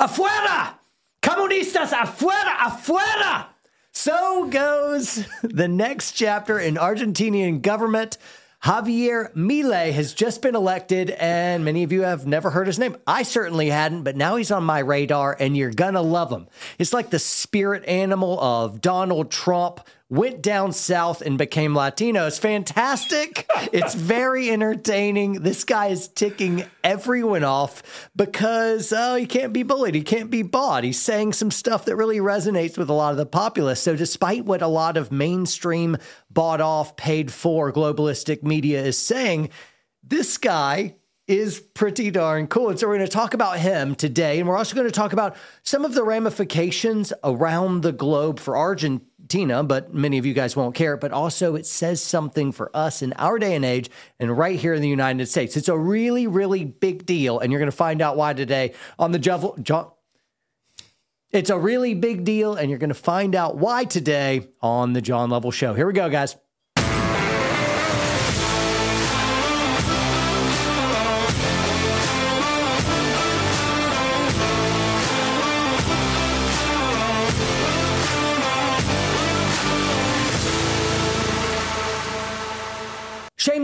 Afuera! Comunistas, afuera, afuera! So goes the next chapter in Argentinian government. Javier Milei has just been elected, and many of you have never heard his name. I certainly hadn't, but now he's on my radar, and you're gonna love him. It's like the spirit animal of Donald Trump went down south and became Latino. It's fantastic. It's very entertaining. This guy is ticking everyone off because oh, he can't be bullied. He can't be bought. He's saying some stuff that really resonates with a lot of the populace. So, despite what a lot of mainstream, bought off, paid for globalistic media is saying, this guy is pretty darn cool. And so we're going to talk about him today. And we're also going to talk about some of the ramifications around the globe for Argentina But many of you guys won't care. But also, it says something for us in our day and age and right here in the United States. It's a really, really big deal. And you're going to find out why today on the Jovel. Jo- it's a really big deal, and you're going to find out why today on the John Lovell Show. Here we go, guys.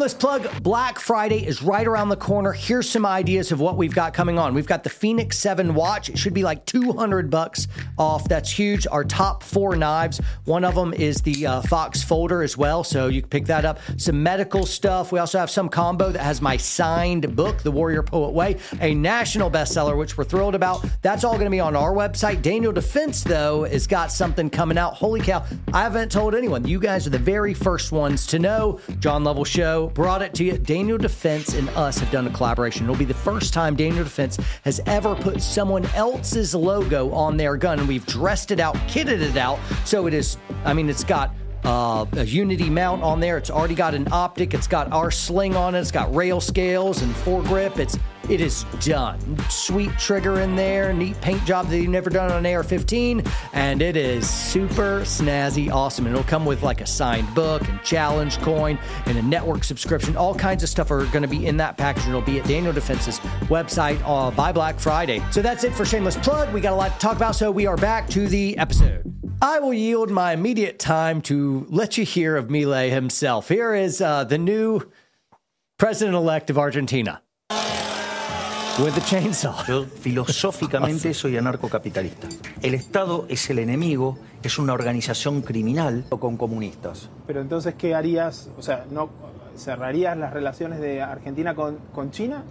Shameless plug Black Friday is right around the corner. Here's some ideas of what we've got coming on. We've got the Fenix 7 watch. It should be like 200 bucks off. That's huge. Our top four knives. One of them is the uh, Fox folder as well. So you can pick that up. Some medical stuff. We also have some combo that has my signed book, The Warrior Poet Way, a national bestseller, which we're thrilled about. That's all going to be on our website. Daniel Defense, though, has got something coming out. Holy cow. I haven't told anyone. You guys are the very first ones to know. John Lovell Show show, brought it to you. Daniel Defense and us have done a collaboration. It'll be the first time Daniel Defense has ever put someone else's logo on their gun, and we've dressed it out, kitted it out. So it is, I mean, it's got uh, a Unity mount on there. It's already got an optic. It's got our sling on it. It's got rail scales and foregrip. It's it is done. Sweet trigger in there, neat paint job that you've never done on an AR-15, and it is super snazzy, awesome. And it'll come with like a signed book and challenge coin and a network subscription. All kinds of stuff are going to be in that package. and It'll be at Daniel Defense's website uh, by Black Friday. So that's it for shameless plug. We got a lot to talk about, so we are back to the episode. I will yield my immediate time to let you hear of Milei himself. Here is uh, the new president elect of Argentina. With the chainsaw. Yo filosóficamente soy anarcocapitalista. El Estado es el enemigo, es una organización criminal con comunistas. Pero entonces, ¿qué harías? O sea, ¿no cerrarías las relaciones de Argentina con, con China?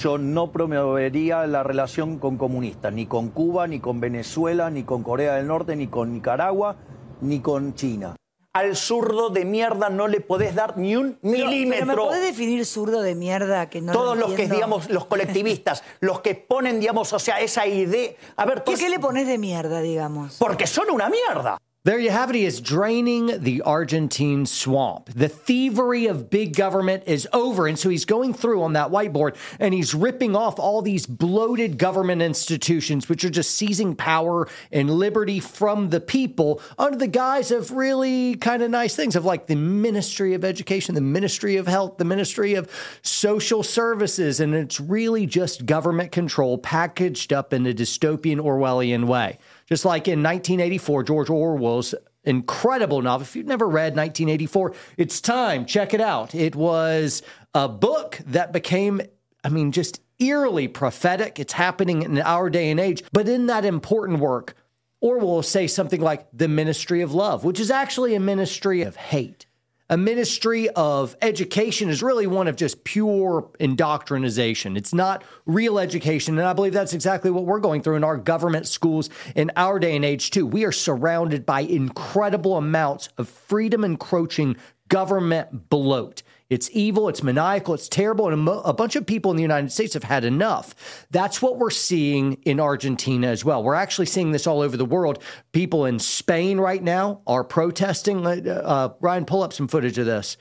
Yo no promovería la relación con comunistas, ni con Cuba, ni con Venezuela, ni con Corea del Norte, ni con Nicaragua, ni con China al zurdo de mierda no le podés dar ni un milímetro. Pero ¿Me podés definir zurdo de mierda que no Todos los que, digamos, los colectivistas, los que ponen, digamos, o sea, esa idea. A ver, ¿Por qué le pones de mierda, digamos? Porque son una mierda. There you have it. He is draining the Argentine swamp. The thievery of big government is over. And so he's going through on that whiteboard and he's ripping off all these bloated government institutions, which are just seizing power and liberty from the people under the guise of really kind of nice things of like the Ministry of Education, the Ministry of Health, the Ministry of Social Services. And it's really just government control packaged up in a dystopian Orwellian way. Just like in 1984, George Orwell's incredible novel. If you've never read 1984, it's time. Check it out. It was a book that became, I mean, just eerily prophetic. It's happening in our day and age. But in that important work, Orwell will say something like the ministry of love, which is actually a ministry of hate a ministry of education is really one of just pure indoctrination. It's not real education. And I believe that's exactly what we're going through in our government schools in our day and age, too. We are surrounded by incredible amounts of freedom encroaching government bloat. It's evil, it's maniacal, it's terrible, and a, mo- a, bunch of people in the United States have had enough. That's what we're seeing in Argentina as well. We're actually seeing this all over the world. People in Spain right now are protesting. Uh, Ryan, pull up some footage of this.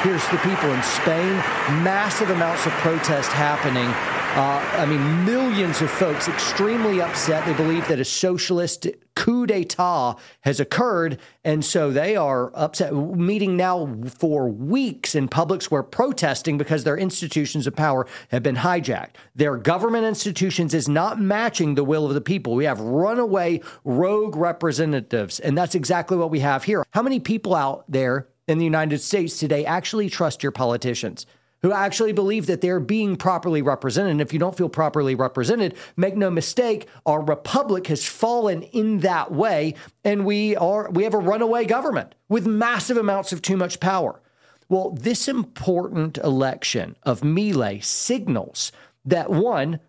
Here's the people in Spain, massive amounts of protest happening. Uh, I mean, millions of folks extremely upset. They believe that a socialist coup d'etat has occurred. And so they are upset, meeting now for weeks in public square protesting because their institutions of power have been hijacked. Their government institutions is not matching the will of the people. We have runaway rogue representatives. And that's exactly what we have here. How many people out there in the United States today actually trust your politicians? Who actually believe that they're being properly represented. And if you don't feel properly represented, make no mistake, our republic has fallen in that way, and we are we have a runaway government with massive amounts of too much power. Well, this important election of Milei signals that one,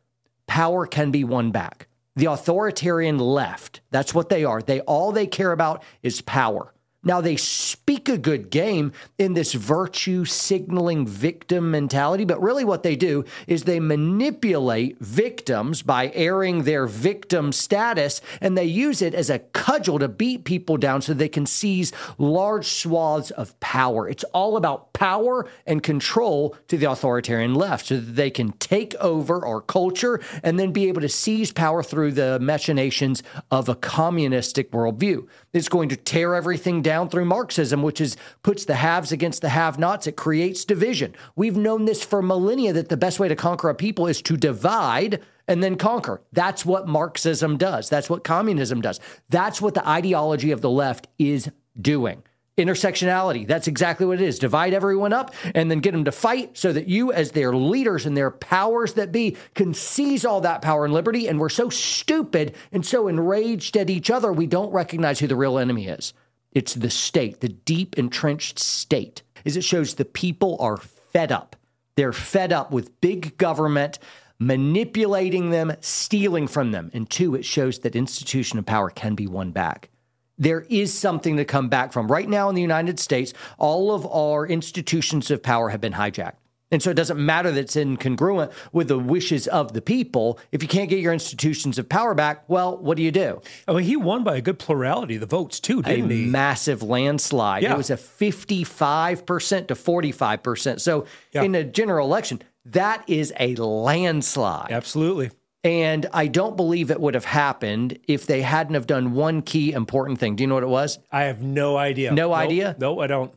power can be won back. The authoritarian left, that's what they are. They all they care about is power. Now, they speak a good game in this virtue signaling victim mentality, but really what they do is they manipulate victims by airing their victim status, and they use it as a cudgel to beat people down so they can seize large swaths of power. It's all about power and control to the authoritarian left so that they can take over our culture and then be able to seize power through the machinations of a communistic worldview. It's going to tear everything down through Marxism, which is puts the haves against the have-nots. It creates division. We've known this for millennia that the best way to conquer a people is to divide and then conquer. That's what Marxism does. That's what communism does. That's what the ideology of the left is doing. Intersectionality, that's exactly what it is. Divide everyone up and then get them to fight so that you, as their leaders and their powers that be, can seize all that power and liberty. And we're so stupid and so enraged at each other, we don't recognize who the real enemy is. It's the state, the deep entrenched state, is it shows the people are fed up. They're fed up with big government manipulating them, stealing from them. And two, it shows that institution of power can be won back there is something to come back from. Right now in the United States, all of our institutions of power have been hijacked. And so it doesn't matter that it's incongruent with the wishes of the people. If you can't get your institutions of power back, well, what do you do? I mean, he won by a good plurality of the votes, too, didn't a he? massive landslide. Yeah. It was a 55% to 45%. So Yeah. in a general election, that is a landslide. Absolutely. And I don't believe it would have happened if they hadn't have done one key important thing. Do you know what it was? I have no idea. No Nope. idea? No, I don't.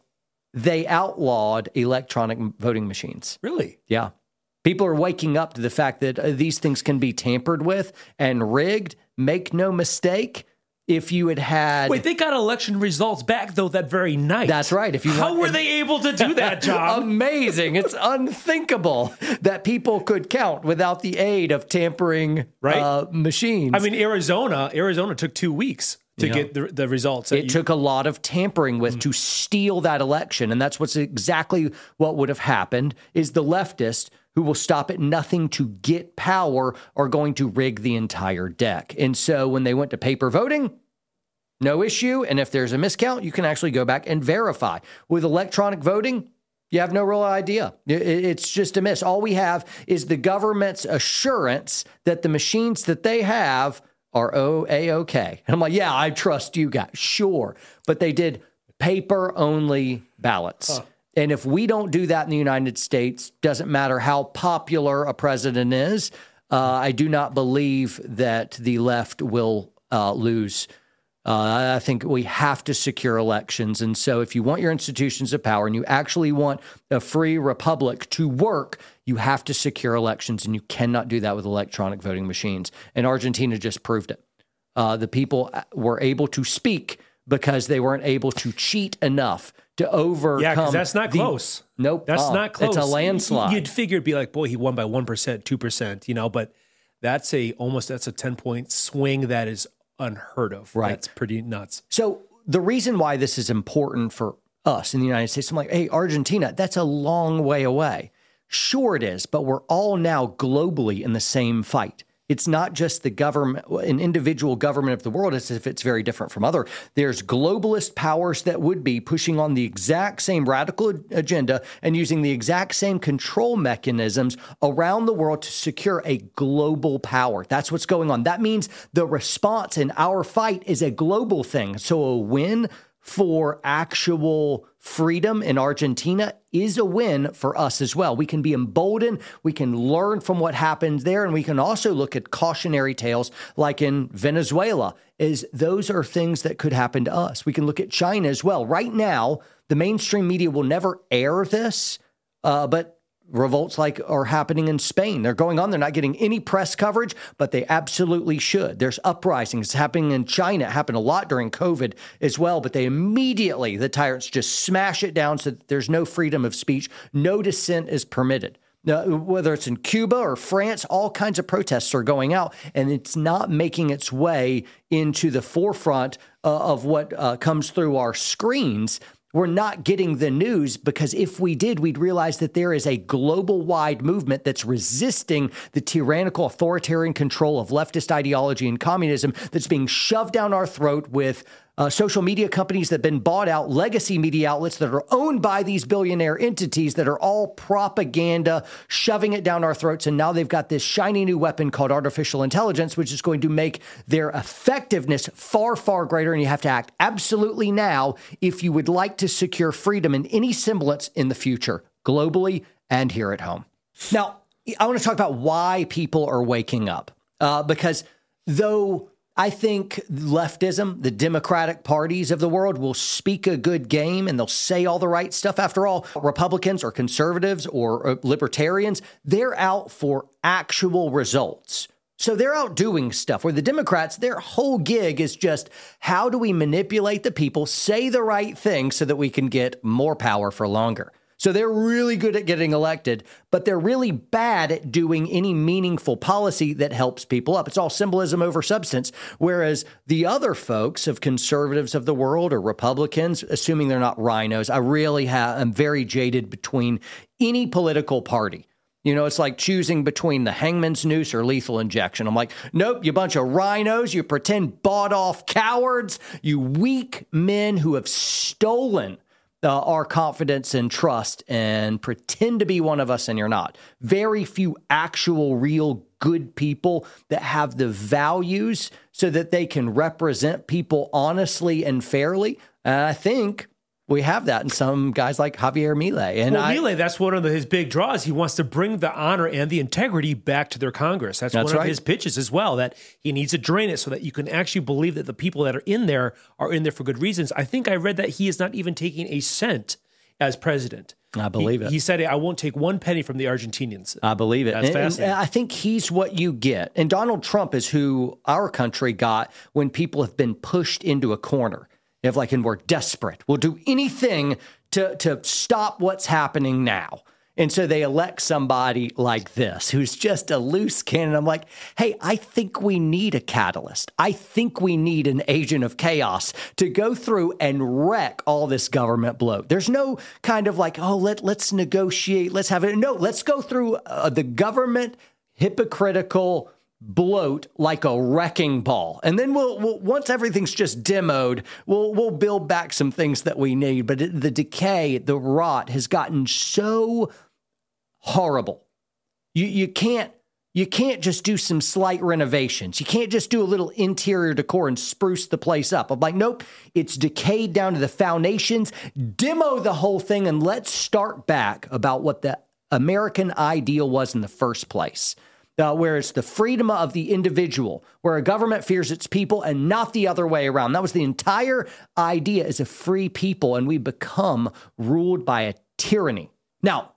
They outlawed electronic voting machines. Really? Yeah. People are waking up to the fact that uh, these things can be tampered with and rigged. Make no mistake, if you had had Wait, they got election results back though that very night. That's right. If you How want- were they able to do that, John? Amazing. It's unthinkable that people could count without the aid of tampering Right. uh, machines. I mean, Arizona, Arizona took two weeks to Yeah. get the, the results. it you- took a lot of tampering with to steal that election and that's what's exactly what would have happened is the leftists who will stop at nothing to get power are going to rig the entire deck and so when they went to paper voting no issue and if there's a miscount you can actually go back and verify with electronic voting you have no real idea. It's just a miss. All we have is the government's assurance that the machines that they have are O A OK. And I'm like, yeah, I trust you guys. Sure. But they did paper only ballots. And if we don't do that in the United States, doesn't matter how popular a president is, uh, I do not believe that the left will uh, lose. Uh, I think we have to secure elections. And so, if you want your institutions of power and you actually want a free republic to work, you have to secure elections. And you cannot do that with electronic voting machines. And Argentina just proved it. Uh, the people were able to speak because they weren't able to cheat enough to overcome. yeah, because that's not the- close. Nope. That's uh, not close. It's a landslide. You'd figure it'd be like, boy, he won by one percent, two percent, you know, but that's a almost that's a ten point swing that is unheard of. Right. That's pretty nuts. So the reason why this is important for us in the United States, I'm like, hey, Argentina, that's a long way away. Sure, it is, but we're all now globally in the same fight. It's not just the government, an individual government of the world, as if it's very different from other. There's globalist powers that would be pushing on the exact same radical agenda and using the exact same control mechanisms around the world to secure a global power. That's what's going on. That means the response in our fight is a global thing. So a win for actual freedom in Argentina is a win for us as well. We can be emboldened, we can learn from what happened there, and we can also look at cautionary tales like in Venezuela, is those are things that could happen to us. We can look at China as well. Right now, the mainstream media will never air this, uh, but revolts like are happening in Spain. They're going on. They're not getting any press coverage, but they absolutely should. There's uprisings happening in China. It happened a lot during COVID as well, but they immediately, the tyrants just smash it down so that there's no freedom of speech. No dissent is permitted. Now, whether it's in Cuba or France, all kinds of protests are going out, and it's not making its way into the forefront uh, of what uh, comes through our screens we're not getting the news because if we did, we'd realize that there is a global wide movement that's resisting the tyrannical authoritarian control of leftist ideology and communism that's being shoved down our throat with uh, social media companies that have been bought out, legacy media outlets that are owned by these billionaire entities that are all propaganda, shoving it down our throats. And now they've got this shiny new weapon called artificial intelligence, which is going to make their effectiveness far, far greater. And you have to act absolutely now if you would like to secure freedom in any semblance in the future, globally and here at home. Now, I want to talk about why people are waking up uh, because though I think leftism, the Democratic parties of the world, will speak a good game and they'll say all the right stuff. After all, Republicans or conservatives or uh, libertarians, they're out for actual results. So they're out doing stuff where the Democrats, their whole gig is just how do we manipulate the people, say the right thing so that we can get more power for longer. So they're really good at getting elected, but they're really bad at doing any meaningful policy that helps people up. It's all symbolism over substance. Whereas the other folks of conservatives of the world or Republicans, assuming they're not RINOs, I really have, I'm very jaded between any political party. You know, it's like choosing between the hangman's noose or lethal injection. I'm like, nope, you bunch of RINOs, you pretend bought off cowards, you weak men who have stolen uh, our confidence and trust and pretend to be one of us and you're not. Very few actual, real good people that have the values so that they can represent people honestly and fairly. And I think we have that in some guys like Javier Milei. And well, I, Milei, that's one of the, his big draws. He wants to bring the honor and the integrity back to their Congress. That's, that's one right. of his pitches as well. That he needs to drain it so that you can actually believe that the people that are in there are in there for good reasons. I think I read that he is not even taking a cent as president. I believe he, it. He said, "I won't take one penny from the Argentinians." I believe it. That's and, fascinating. And I think he's what you get. And Donald Trump is who our country got when people have been pushed into a corner. Like, and we're desperate, we'll do anything to, to stop what's happening now. And so they elect somebody like this who's just a loose cannon. I'm like, hey, I think we need a catalyst. I think we need an agent of chaos to go through and wreck all this government bloat. There's no kind of like, oh, let, let's negotiate, let's have it. No, let's go through uh, the government hypocritical bloat like a wrecking ball. And then we'll, we'll, once everything's just demoed, we'll we'll build back some things that we need, but the decay, the rot has gotten so horrible. You you can't you can't just do some slight renovations. You can't just do a little interior decor and spruce the place up. I'm like, nope, it's decayed down to the foundations. Demo the whole thing and let's start back about what the American ideal was in the first place uh, where it's the freedom of the individual, where a government fears its people and not the other way around. That was the entire idea as a free people, and we become ruled by a tyranny. Now,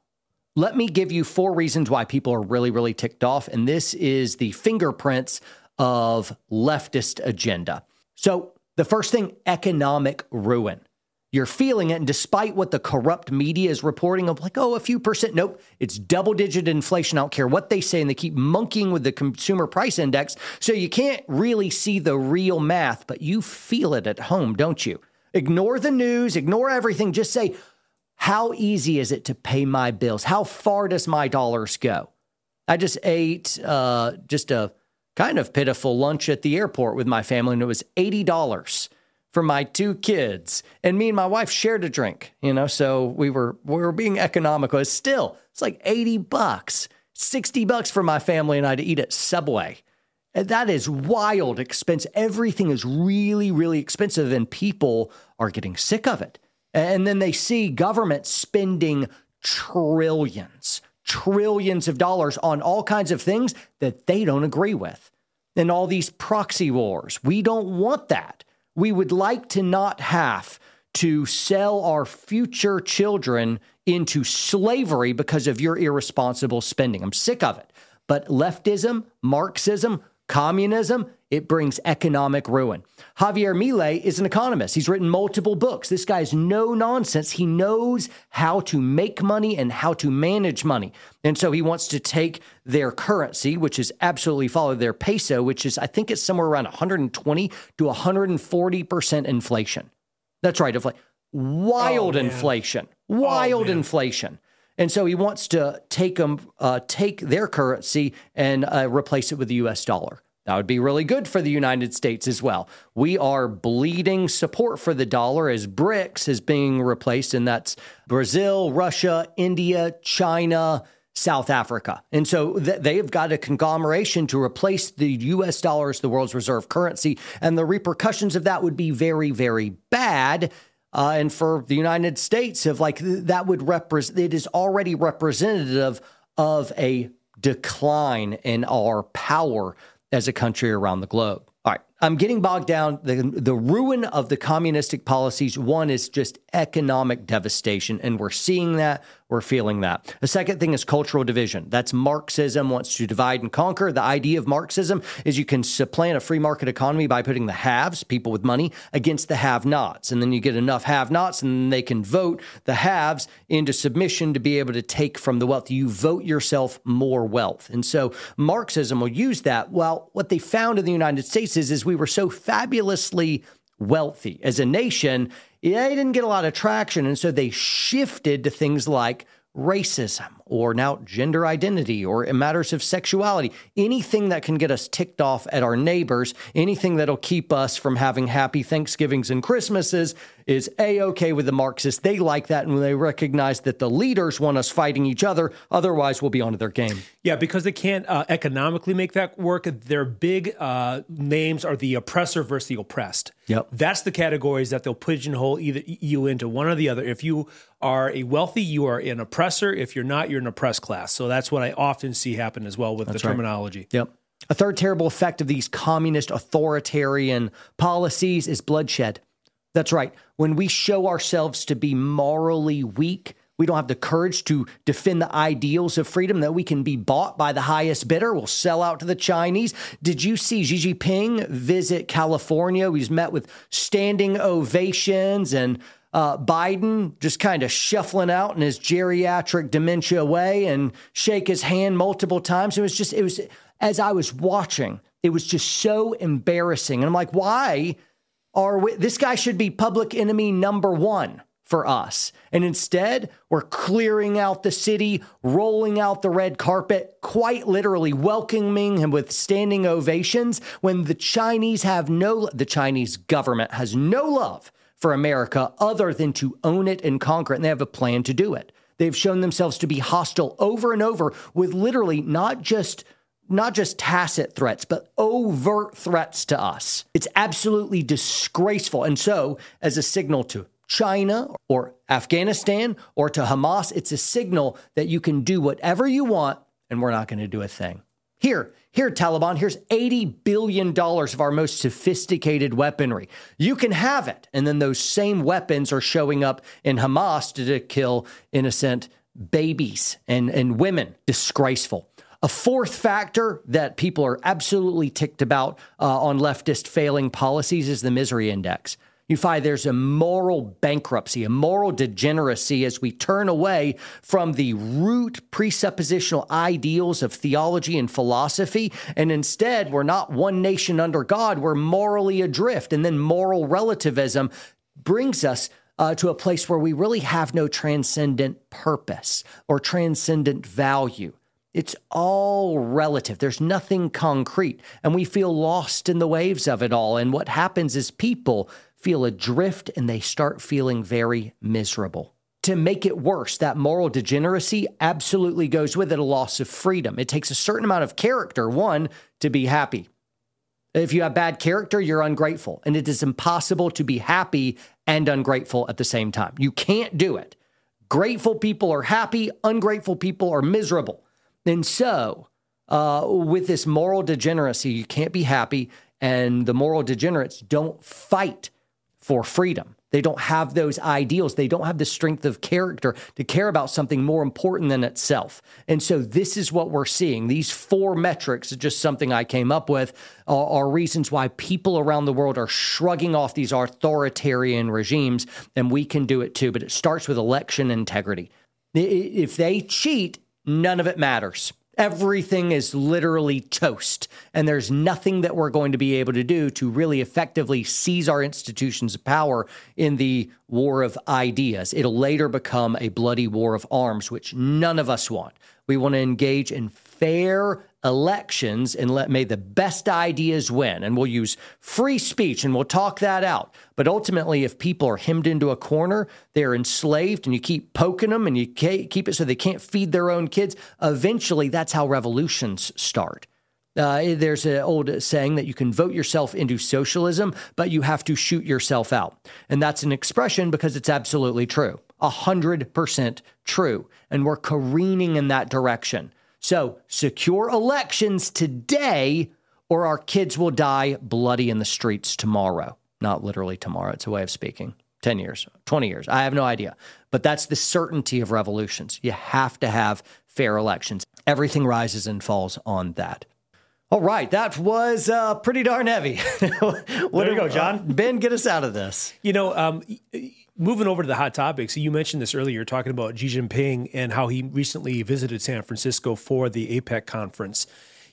let me give you four reasons why people are really, really ticked off. And this is the fingerprints of leftist agenda. So, the first thing economic ruin. You're feeling it. And despite what the corrupt media is reporting of like, oh, a few percent, nope, it's double digit inflation. I don't care what they say. And they keep monkeying with the consumer price index. So you can't really see the real math, but you feel it at home, don't you? Ignore the news, ignore everything. Just say, how easy is it to pay my bills? How far does my dollars go? I just ate uh, just a kind of pitiful lunch at the airport with my family, and it was $80 for my two kids. And me and my wife shared a drink, you know, so we were we were being economical. It's still, it's like 80 bucks, 60 bucks for my family and I to eat at Subway. That is wild expense. Everything is really, really expensive, and people are getting sick of it. And then they see government spending trillions, trillions of dollars on all kinds of things that they don't agree with. And all these proxy wars. We don't want that. We would like to not have to sell our future children into slavery because of your irresponsible spending. I'm sick of it. But leftism, Marxism, communism, it brings economic ruin. Javier Milei is an economist. He's written multiple books. This guy's no nonsense. He knows how to make money and how to manage money. And so he wants to take their currency, which is absolutely followed their peso, which is, I think it's somewhere around 120 to 140% inflation. That's right. Infl- wild oh, inflation. Oh, wild oh, inflation. And so he wants to take them, uh, take their currency and uh, replace it with the U.S. dollar. That would be really good for the United States as well. We are bleeding support for the dollar as BRICS is being replaced, and that's Brazil, Russia, India, China, South Africa. And so th- they have got a conglomeration to replace the US dollar as the world's reserve currency. And the repercussions of that would be very, very bad. Uh, and for the United States, of like that would represent, it is already representative of a decline in our power as a country around the globe. All right, I'm getting bogged down. The, the ruin of the communistic policies, one is just economic devastation. And we're seeing that, we're feeling that. The second thing is cultural division. That's Marxism wants to divide and conquer. The idea of Marxism is you can supplant a free market economy by putting the haves, people with money, against the have nots. And then you get enough have nots, and they can vote the haves into submission to be able to take from the wealth. You vote yourself more wealth. And so Marxism will use that. Well, what they found in the United States is, is we were so fabulously wealthy as a nation, they didn't get a lot of traction. And so they shifted to things like racism or now gender identity or matters of sexuality, anything that can get us ticked off at our neighbors, anything that'll keep us from having happy Thanksgivings and Christmases is a okay with the Marxists. They like that and they recognize that the leaders want us fighting each other. Otherwise, we'll be onto their game. Yeah, because they can't uh, economically make that work. Their big uh, names are the oppressor versus the oppressed. Yep. That's the categories that they'll pigeonhole either you into one or the other. If you are a wealthy, you are an oppressor. If you're not, you're an press class. So that's what I often see happen as well with that's the terminology. Yep. A third terrible effect of these communist authoritarian policies is bloodshed. That's right. When we show ourselves to be morally weak, we don't have the courage to defend the ideals of freedom that we can be bought by the highest bidder. We'll sell out to the Chinese. Did you see Xi Jinping visit California? He's met with standing ovations and uh, Biden just kind of shuffling out in his geriatric dementia way and shake his hand multiple times. It was just, it was, as I was watching, it was just so embarrassing. And I'm like, why are we, this guy should be public enemy number one for us. And instead, we're clearing out the city, rolling out the red carpet, quite literally welcoming him with standing ovations when the Chinese have no, the Chinese government has no love for America other than to own it and conquer it. And they have a plan to do it. They've shown themselves to be hostile over and over with literally not just not just tacit threats, but overt threats to us. It's absolutely disgraceful. And so, as a signal to China or Afghanistan or to Hamas, it's a signal that you can do whatever you want and we're not going to do a thing. Here, here, Taliban, here's $80 billion of our most sophisticated weaponry. You can have it. And then those same weapons are showing up in Hamas to, to kill innocent babies and, and women. Disgraceful. A fourth factor that people are absolutely ticked about uh, on leftist failing policies is the misery index. You find there's a moral bankruptcy, a moral degeneracy as we turn away from the root presuppositional ideals of theology and philosophy. And instead, we're not one nation under God, we're morally adrift. And then moral relativism brings us uh, to a place where we really have no transcendent purpose or transcendent value. It's all relative. There's nothing concrete. And we feel lost in the waves of it all. And what happens is people feel adrift and they start feeling very miserable. To make it worse, that moral degeneracy absolutely goes with it a loss of freedom. It takes a certain amount of character, one, to be happy. If you have bad character, you're ungrateful. And it is impossible to be happy and ungrateful at the same time. You can't do it. Grateful people are happy, ungrateful people are miserable. And so, uh, with this moral degeneracy, you can't be happy, and the moral degenerates don't fight for freedom. They don't have those ideals. They don't have the strength of character to care about something more important than itself. And so, this is what we're seeing. These four metrics, just something I came up with, are, are reasons why people around the world are shrugging off these authoritarian regimes, and we can do it too. But it starts with election integrity. If they cheat, none of it matters everything is literally toast. And there's nothing that we're going to be able to do to really effectively seize our institutions of power in the war of ideas. It'll later become a bloody war of arms, which none of us want. We want to engage in fair elections and let may the best ideas win. And we'll use free speech and we'll talk that out. But ultimately, if people are hemmed into a corner, they're enslaved, and you keep poking them and you keep it so they can't feed their own kids, eventually that's how revolutions start. Uh, there's an old saying that you can vote yourself into socialism, but you have to shoot yourself out. And that's an expression because it's absolutely true. 100% true. And we're careening in that direction. So secure elections today, or our kids will die bloody in the streets tomorrow. Not literally tomorrow, it's a way of speaking. 10 years, 20 years, I have no idea. But that's the certainty of revolutions. You have to have fair elections. Everything rises and falls on that. All right, that was uh, pretty darn heavy. what there you go, John. Ben, get us out of this. You know, um, moving over to the hot topics, you mentioned this earlier, talking about Xi Jinping and how he recently visited San Francisco for the APEC conference.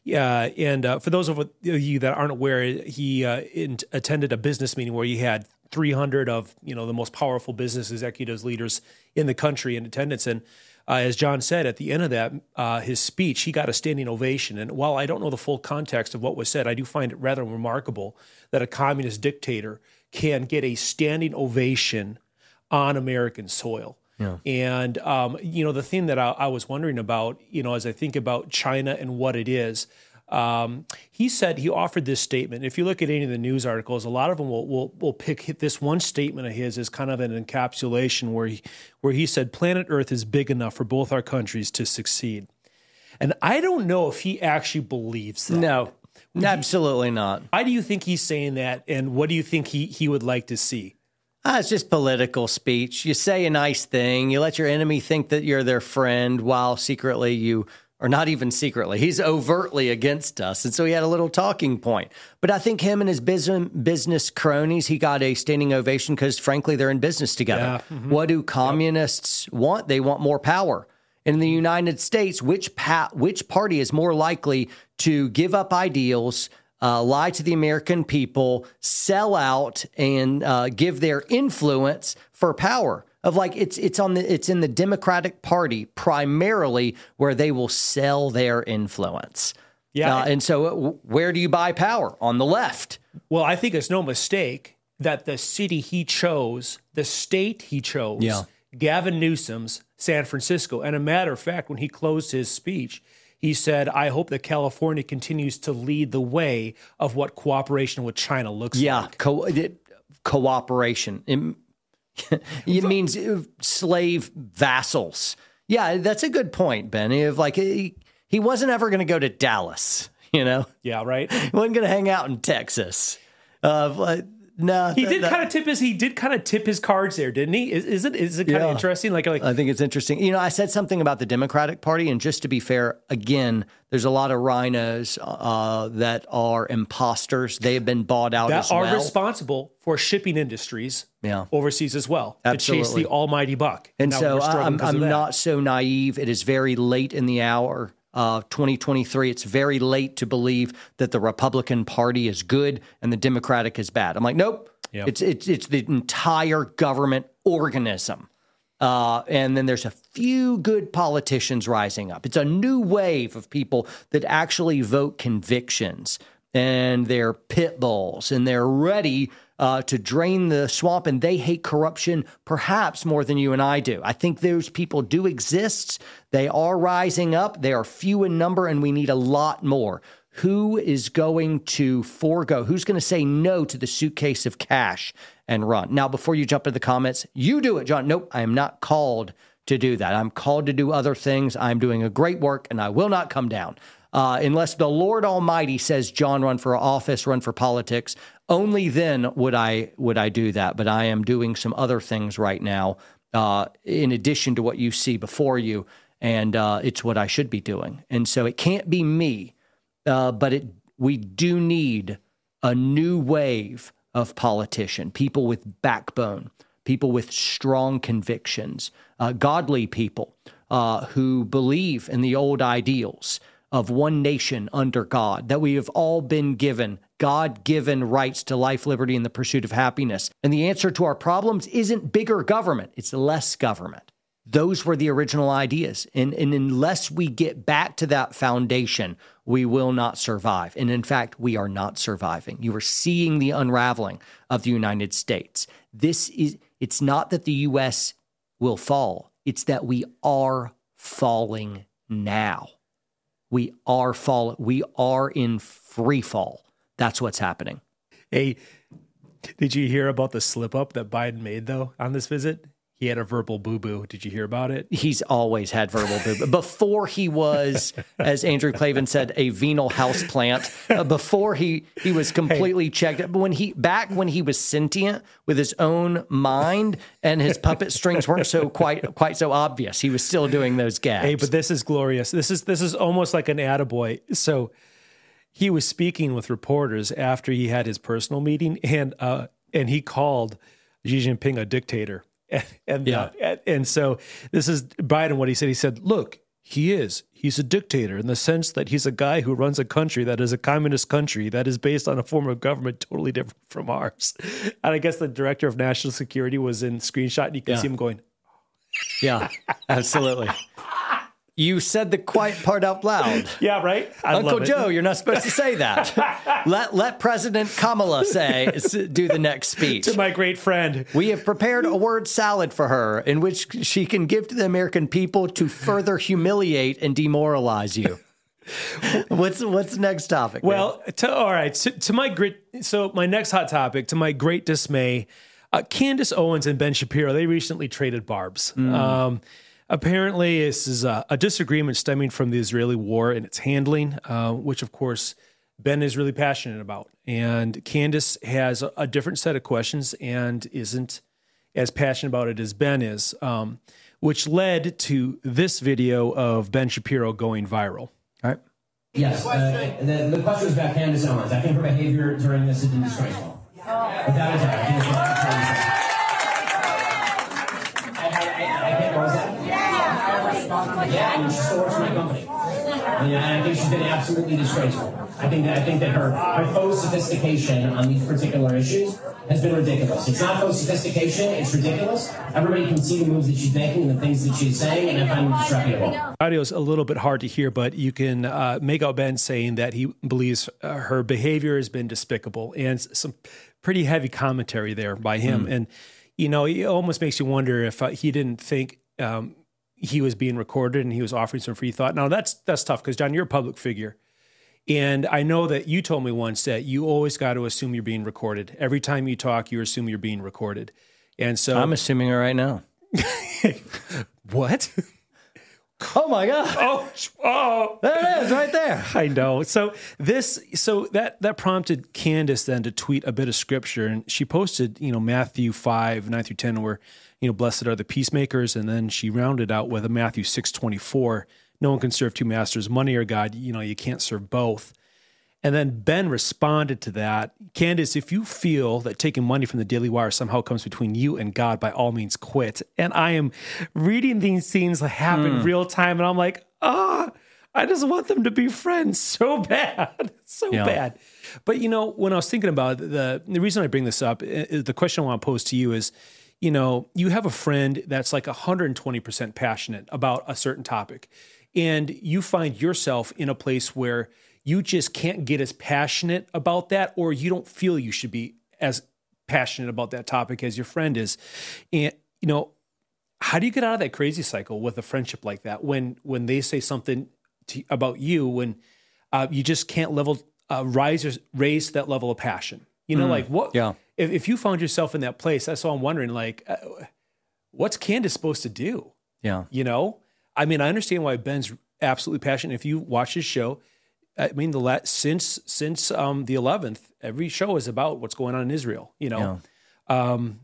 Yeah, and uh, for those of you that aren't aware, he uh, in, attended a business meeting where he had 300 of you know the most powerful business executives, leaders in the country in attendance. And uh, as John said at the end of that, uh, his speech, he got a standing ovation. And while I don't know the full context of what was said, I do find it rather remarkable that a communist dictator can get a standing ovation on American soil. Yeah. And um, you know the thing that I, I, was wondering about, you know, as I think about China and what it is, um, he said he offered this statement. If you look at any of the news articles, a lot of them will will, will pick this one statement of his as kind of an encapsulation where he where he said, "Planet Earth is big enough for both our countries to succeed." And I don't know if he actually believes that. No, absolutely not. Why do you think he's saying that? And what do you think he he would like to see? Ah, it's just political speech. You say a nice thing, you let your enemy think that you're their friend while secretly you or not even secretly. He's overtly against us. And so he had a little talking point. But I think him and his business, business cronies, he got a standing ovation because, frankly, they're in business together. Yeah. Mm-hmm. What do communists yep. want? They want more power. In the United States, which, pa- which party is more likely to give up ideals, uh, lie to the American people, sell out, and uh, give their influence for power. Of like it's it's on the it's in the Democratic Party primarily where they will sell their influence. Yeah, uh, and so uh, where do you buy power on the left? Well, I think it's no mistake that the city he chose, the state he chose, yeah. Gavin Newsom's San Francisco. And a matter of fact, when he closed his speech, he said, I hope that California continues to lead the way of what cooperation with China looks yeah, like. Yeah, co- cooperation. It, it means slave vassals. Yeah, that's a good point, Benny. Of like he, he wasn't ever going to go to Dallas, you know? Yeah, right. He wasn't going to hang out in Texas. Uh, no, he did kind of tip his he did kind of tip his cards there, didn't he? Is, is it is it kind yeah. of interesting? Like, like I think it's interesting. You know, I said something about the Democratic Party, and just to be fair, again, there's a lot of RINOs uh, that are imposters. They have been bought out that are well. responsible for shipping industries, yeah. overseas as well Absolutely. to chase the almighty buck. And, so I'm, I'm not so naive. It is very late in the hour uh, 2023. It's very late to believe that the Republican Party is good and the Democratic is bad. I'm like, nope. Yep. It's, it's it's the entire government organism. Uh, and then there's a few good politicians rising up. It's a new wave of people that actually vote convictions and they're pit bulls and they're ready uh, to drain the swamp and they hate corruption perhaps more than you and I do. I think those people do exist. They are rising up. They are few in number and we need a lot more. who is going to forego, who's going to say no to the suitcase of cash and run. Now, before you jump into the comments, you do it, John. Nope, I am not called to do that. I'm called to do other things. I'm doing a great work and I will not come down. Uh, unless the Lord Almighty says, John, run for office, run for politics, only then would I would I do that. But I am doing some other things right now, uh, in addition to what you see before you, and uh, it's what I should be doing. And so it can't be me uh, but it we do need a new wave of politician, people with backbone, people with strong convictions, uh, godly people uh, who believe in the old ideals of one nation under God, that we have all been given God given rights to life, liberty, and the pursuit of happiness. And the answer to our problems isn't bigger government, it's less government. Those were the original ideas. And, and unless we get back to that foundation, we will not survive. And in fact, we are not surviving. You are seeing the unraveling of the United States. This is, it's not that the US will fall, it's that we are falling now. We are falling. We are in free fall. That's what's happening. Hey, did you hear about the slip up that Biden made though on this visit? He had a verbal boo boo. Did you hear about it? He's always had verbal boo boo. Before he was, as Andrew Klavan said, a venal houseplant. Uh, before he he was completely hey. checked. But when he back when he was sentient with his own mind and his puppet strings weren't so quite quite so obvious, he was still doing those gags. Hey, but this is glorious. This is this is almost like an attaboy. So he was speaking with reporters after he had his personal meeting, and uh, and he called Xi Jinping a dictator. And, and yeah. Uh, and so this is Biden what he said. He said, "Look, he is. He's a dictator in the sense that he's a guy who runs a country that is a communist country that is based on a form of government totally different from ours." And I guess the director of national security was in screenshot, and you can yeah. see him going, "Yeah, absolutely." You said the quiet part out loud. Yeah, right. I Uncle Joe, you're not supposed to say that. let let President Kamala say do the next speech to my great friend. We have prepared a word salad for her, in which she can give to the American people to further humiliate and demoralize you. what's what's the next topic? Well, to, all right. To, to, my great, so my next hot topic, to my great dismay, uh, Candace Owens and Ben Shapiro they recently traded barbs. Mm. Um, Apparently, this is a, a, disagreement stemming from the Israeli war and its handling, uh, which, of course, Ben is really passionate about. And Candace has a, a, different set of questions and isn't as passionate about it as Ben is, um, which led to this video of Ben Shapiro going viral. All right. Yes, uh, the, the question was about Candace Owens. I think her behavior during this has been disgraceful. Without a doubt. Yeah, and she still works for my company. And, I think she's been absolutely disgraceful. I think that I think that her, her faux sophistication on these particular issues has been ridiculous. It's not faux sophistication, it's ridiculous. Everybody can see the moves that she's making and the things that she's saying, and I find it disreputable. Audio is a little bit hard to hear, but you can uh, make out Ben saying that he believes uh, her behavior has been despicable and some pretty heavy commentary there by him. Mm. And, you know, it almost makes you wonder if uh, he didn't think. Um, he was being recorded and he was offering some free thought. Now that's that's tough because John, you're a public figure. And I know that you told me once that you always got to assume you're being recorded. Every time you talk, you assume you're being recorded. And so I'm assuming it right now. what? Oh my God! Oh, oh, there it is, right there. I know. So this, so that that prompted Candace then to tweet a bit of scripture, and she posted, you know, Matthew five nine through ten, where you know, blessed are the peacemakers. And then she rounded out with a Matthew 6 24. No one can serve two masters, money or God. You know, you can't serve both. And then Ben responded to that. Candace, if you feel that taking money from the Daily Wire somehow comes between you and God, by all means quit. And I am reading these scenes that happen mm. real time, and I'm like, ah, oh, I just want them to be friends so bad, so yeah. bad. But you know, when I was thinking about it, the the reason I bring this up, the question I want to pose to you is, you know, you have a friend that's like 120% passionate about a certain topic, and you find yourself in a place where you just can't get as passionate about that, or you don't feel you should be as passionate about that topic as your friend is. And, you know, how do you get out of that crazy cycle with a friendship like that when when they say something to, about you when uh, you just can't level uh, rise raise that level of passion. You know, mm, like what? Yeah. If, if you found yourself in that place, that's all I'm wondering. Like, uh, what's Candace supposed to do? Yeah. You know, I mean, I understand why Ben's absolutely passionate. If you watch his show, I mean, the last, since since um, the 11th, every show is about what's going on in Israel. You know, yeah. um,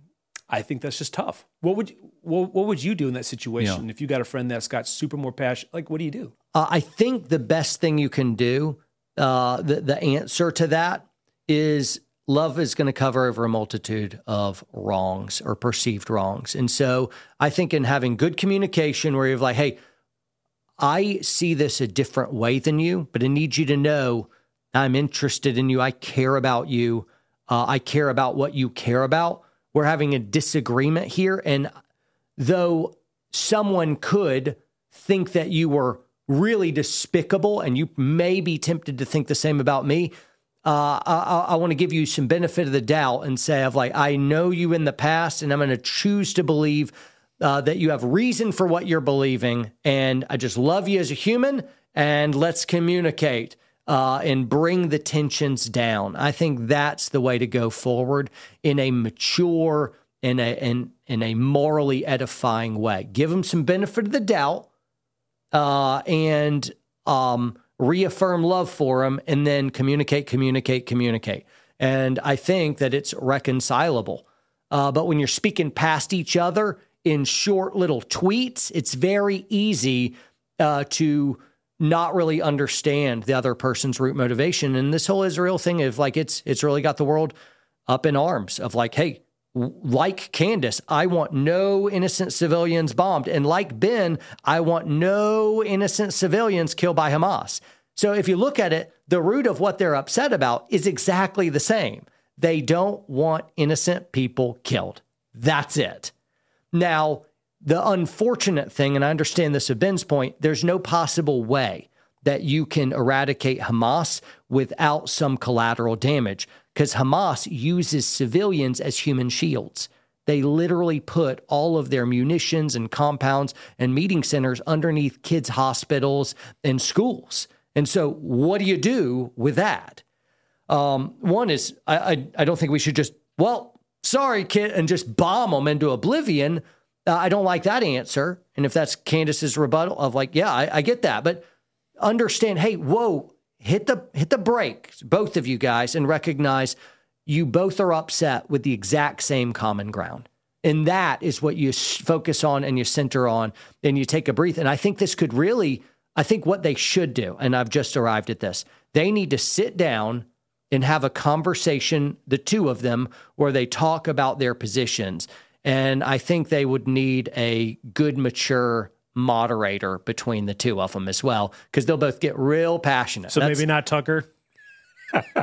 I think that's just tough. What would what, what would you do in that situation yeah. if you got a friend that's got super more passion? Like, what do you do? Uh, I think the best thing you can do, uh, the the answer to that is love is going to cover over a multitude of wrongs or perceived wrongs. And so I think in having good communication where you're like, hey, I see this a different way than you, but I need you to know I'm interested in you. I care about you. Uh, I care about what you care about. We're having a disagreement here. And though someone could think that you were really despicable and you may be tempted to think the same about me, uh, I, I want to give you some benefit of the doubt and say, of like, I know you in the past, and I'm going to choose to believe uh, that you have reason for what you're believing. And I just love you as a human, and let's communicate uh, and bring the tensions down. I think that's the way to go forward in a mature, in a in, in a morally edifying way. Give them some benefit of the doubt, uh, and um, reaffirm love for them, and then communicate, communicate, communicate. And I think that it's reconcilable. Uh, but when you're speaking past each other in short little tweets, it's very easy uh, to not really understand the other person's root motivation. And this whole Israel thing of like it's it's really got the world up in arms of like, hey, like Candace, I want no innocent civilians bombed. And like Ben, I want no innocent civilians killed by Hamas. So if you look at it, the root of what they're upset about is exactly the same. They don't want innocent people killed. That's it. Now, the unfortunate thing, and I understand this of Ben's point, there's no possible way that you can eradicate Hamas without some collateral damage because Hamas uses civilians as human shields. They literally put all of their munitions and compounds and meeting centers underneath kids' hospitals and schools. And so, what do you do with that? Um, one is, I, I, I, don't think we should just, well, sorry, kid, and just bomb them into oblivion. Uh, I don't like that answer. And if that's Candace's rebuttal of like, yeah, I, I get that, but understand, hey, whoa, hit the hit the brakes, both of you guys, and recognize you both are upset with the exact same common ground. And that is what you focus on and you center on, and you take a breath. And I think this could really, I think what they should do, and I've just arrived at this, they need to sit down and have a conversation, the two of them, where they talk about their positions and I think they would need a good, mature moderator between the two of them as well, because they'll both get real passionate. So That's, maybe not Tucker.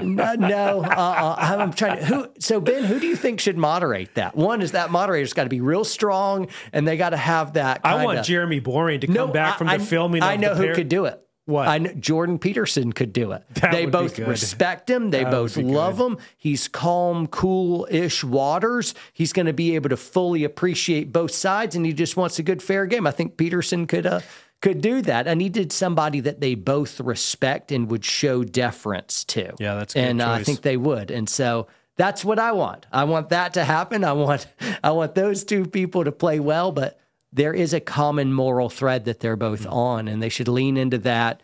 no, no uh, I'm trying to. Who? So Ben, who do you think should moderate that? One is that moderator's got to be real strong, and they got to have that. I want Jeremy Boring to come no, back from the I, filming. I know who pair. could do it. What? I know Jordan Peterson could do it. That they both respect him. They that both love good. him. He's calm, cool-ish waters. He's going to be able to fully appreciate both sides, and he just wants a good, fair game. I think Peterson could uh, could do that. I needed somebody that they both respect and would show deference to. Yeah, that's and uh, I think they would. And so that's what I want. I want that to happen. I want I want those two people to play well, but there is a common moral thread that they're both mm-hmm. on, and they should lean into that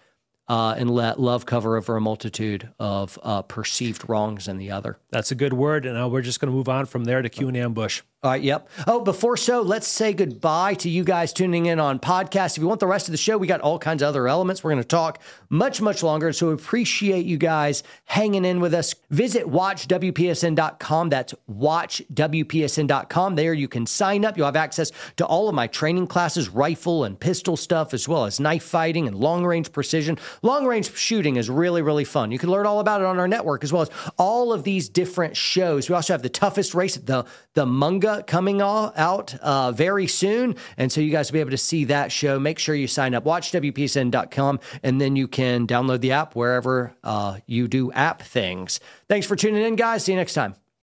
uh, and let love cover over a multitude of uh, perceived wrongs in the other. That's a good word, and uh, we're just going to move on from there to Q and Ambush. All right, yep. Oh, before so, let's say goodbye to you guys tuning in on podcast. If you want the rest of the show, we got all kinds of other elements. We're going to talk much, much longer. So appreciate you guys hanging in with us. Visit watchwpsn.com. That's watchwpsn.com. There you can sign up. You'll have access to all of my training classes, rifle and pistol stuff, as well as knife fighting and long range precision. Long range shooting is really, really fun. You can learn all about it on our network, as well as all of these different shows. We also have the toughest race, the, the Munga coming out uh, very soon. And so you guys will be able to see that show. Make sure you sign up, watch watchwpsn.com, and then you can download the app wherever uh, you do app things. Thanks for tuning in, guys. See you next time.